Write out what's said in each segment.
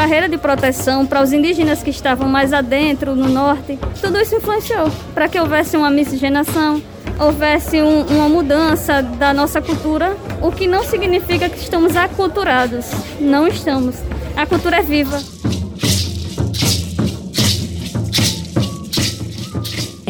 barreira de proteção para os indígenas que estavam mais adentro, no norte. Tudo isso influenciou para que houvesse uma miscigenação, houvesse um, uma mudança da nossa cultura, o que não significa que estamos aculturados. Não estamos. A cultura é viva.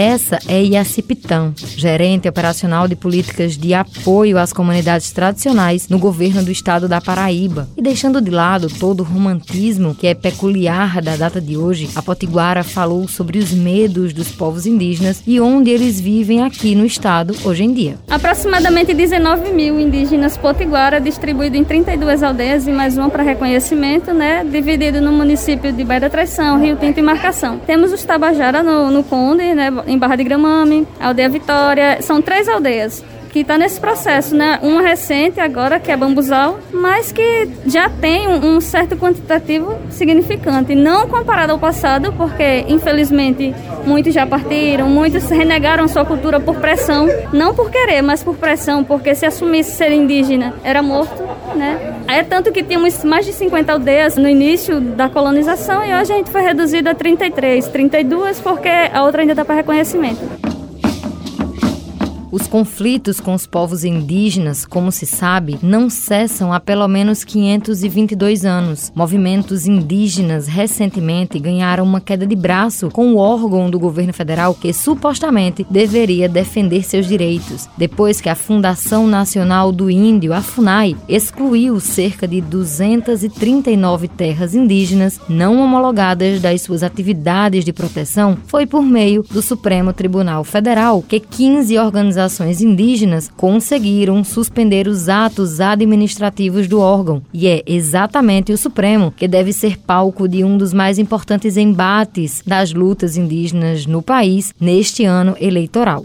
Essa é Iacipitã, gerente operacional de políticas de apoio às comunidades tradicionais no governo do estado da Paraíba. E deixando de lado todo o romantismo que é peculiar da data de hoje, a Potiguara falou sobre os medos dos povos indígenas e onde eles vivem aqui no estado hoje em dia. Aproximadamente 19 mil indígenas potiguara distribuídos em 32 aldeias e mais uma para reconhecimento, né? Dividido no município de Baía da Traição, Rio Tinto e Marcação. Temos os Tabajara no, no Conde, né? Em Barra de Gramame, Aldeia Vitória. São três aldeias que está nesse processo, né? Uma recente agora, que é Bambuzal, mas que já tem um, um, certo quantitativo significante. Não comparado ao passado, porque infelizmente muitos já partiram, muitos renegaram sua cultura por pressão, não por querer, mas por pressão, porque se assumisse ser indígena era morto, né? É tanto que tínhamos mais de 50 aldeias no início da colonização e hoje a gente foi reduzido a 33, 32 porque a outra ainda está para reconhecimento. Os conflitos com os povos indígenas, como se sabe, não cessam há pelo menos 522 anos. Movimentos indígenas recentemente ganharam uma queda de braço com o órgão do governo federal que supostamente deveria defender seus direitos, depois que a Fundação Nacional do Índio, a FUNAI, excluiu cerca de 239 terras indígenas não homologadas das suas atividades de proteção, foi por meio do Supremo Tribunal Federal que 15 organizações organizações indígenas conseguiram suspender os atos administrativos do órgão, e é exatamente o Supremo que deve ser palco de um dos mais importantes embates das lutas indígenas no país neste ano eleitoral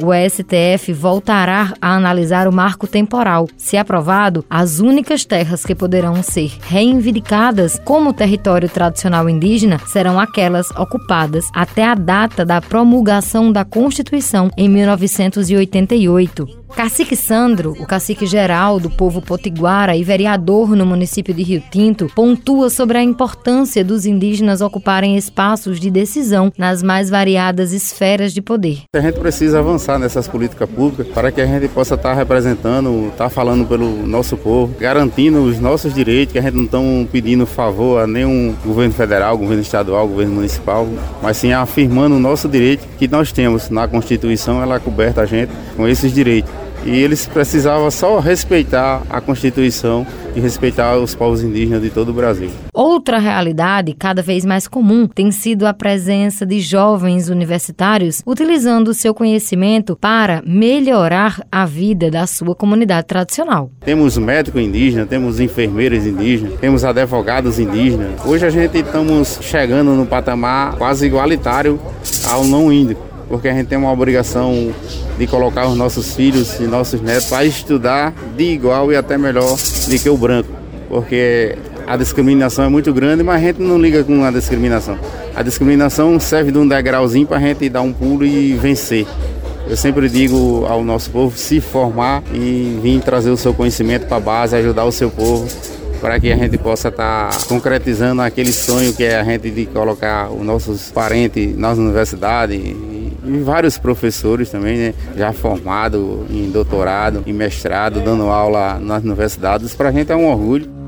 o STF voltará a analisar o marco temporal. Se aprovado, as únicas terras que poderão ser reivindicadas como território tradicional indígena serão aquelas ocupadas até a data da promulgação da Constituição em 1988. Cacique Sandro, o cacique geral do povo potiguara e vereador no município de Rio Tinto, pontua sobre a importância dos indígenas ocuparem espaços de decisão nas mais variadas esferas de poder. A gente precisa avançar nessas políticas públicas para que a gente possa estar representando, estar falando pelo nosso povo, garantindo os nossos direitos, que a gente não está pedindo favor a nenhum governo federal, governo estadual, governo municipal, mas sim afirmando o nosso direito que nós temos na Constituição, ela coberta a gente com esses direitos e eles precisavam só respeitar a Constituição e respeitar os povos indígenas de todo o Brasil. Outra realidade cada vez mais comum tem sido a presença de jovens universitários utilizando o seu conhecimento para melhorar a vida da sua comunidade tradicional. Temos médicos indígenas, temos enfermeiros indígenas, temos advogados indígenas. Hoje a gente estamos chegando no patamar quase igualitário ao não índio porque a gente tem uma obrigação de colocar os nossos filhos e nossos netos para estudar de igual e até melhor do que o branco, porque a discriminação é muito grande, mas a gente não liga com a discriminação. A discriminação serve de um degrauzinho para a gente dar um pulo e vencer. Eu sempre digo ao nosso povo se formar e vir trazer o seu conhecimento para a base, ajudar o seu povo para que a gente possa estar tá concretizando aquele sonho que é a gente de colocar os nossos parentes nas universidades e vários professores também, né, já formado em doutorado, em mestrado, dando aula nas universidades. Para a gente é um orgulho.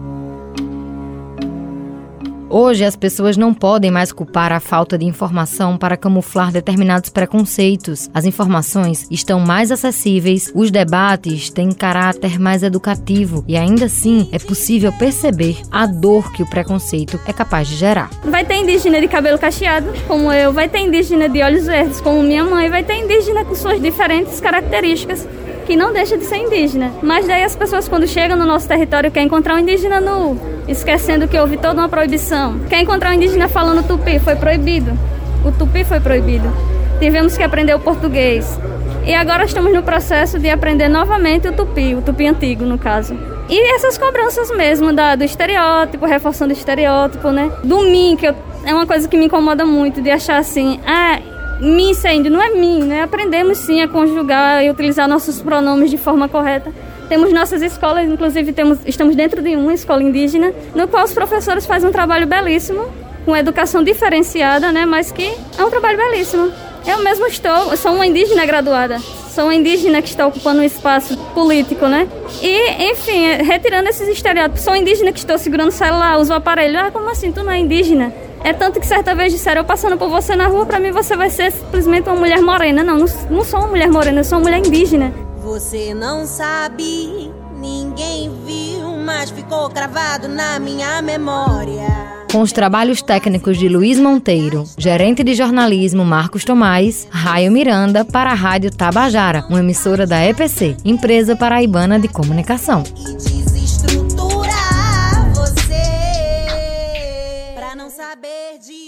Hoje, as pessoas não podem mais culpar a falta de informação para camuflar determinados preconceitos. As informações estão mais acessíveis, os debates têm caráter mais educativo e ainda assim é possível perceber a dor que o preconceito é capaz de gerar. Vai ter indígena de cabelo cacheado, como eu, vai ter indígena de olhos verdes, como minha mãe, vai ter indígena com suas diferentes características que não deixa de ser indígena. Mas daí as pessoas quando chegam no nosso território querem encontrar um indígena nu, esquecendo que houve toda uma proibição. Quer encontrar um indígena falando tupi, foi proibido. O tupi foi proibido. Tivemos que aprender o português. E agora estamos no processo de aprender novamente o tupi, o tupi antigo, no caso. E essas cobranças mesmo da, do estereótipo, reforçando o estereótipo, né? Do mim, que eu, é uma coisa que me incomoda muito, de achar assim, ah, mim sendo, não é mim, né? Aprendemos sim a conjugar e utilizar nossos pronomes de forma correta Temos nossas escolas, inclusive temos, estamos dentro de uma escola indígena, no qual os professores fazem um trabalho belíssimo, com educação diferenciada, né? Mas que é um trabalho belíssimo. Eu mesmo estou, sou uma indígena graduada, uma indígena que está ocupando um espaço político, né? E, enfim, é, retirando esses estereótipos, sou indígena que estou segurando o celular, uso o aparelho. Ah, como assim? Tu não é indígena? É tanto que certa vez disseram, eu passando por você na rua, para mim você vai ser simplesmente uma mulher morena. Não, não, sou uma mulher morena, eu sou uma mulher indígena. Você não sabe, ninguém viu, mas ficou gravado na minha memória. Com os trabalhos técnicos de Luiz Monteiro, gerente de jornalismo Marcos Tomás, Raio Miranda para a Rádio Tabajara, uma emissora da EPC, empresa paraibana de comunicação. Saber de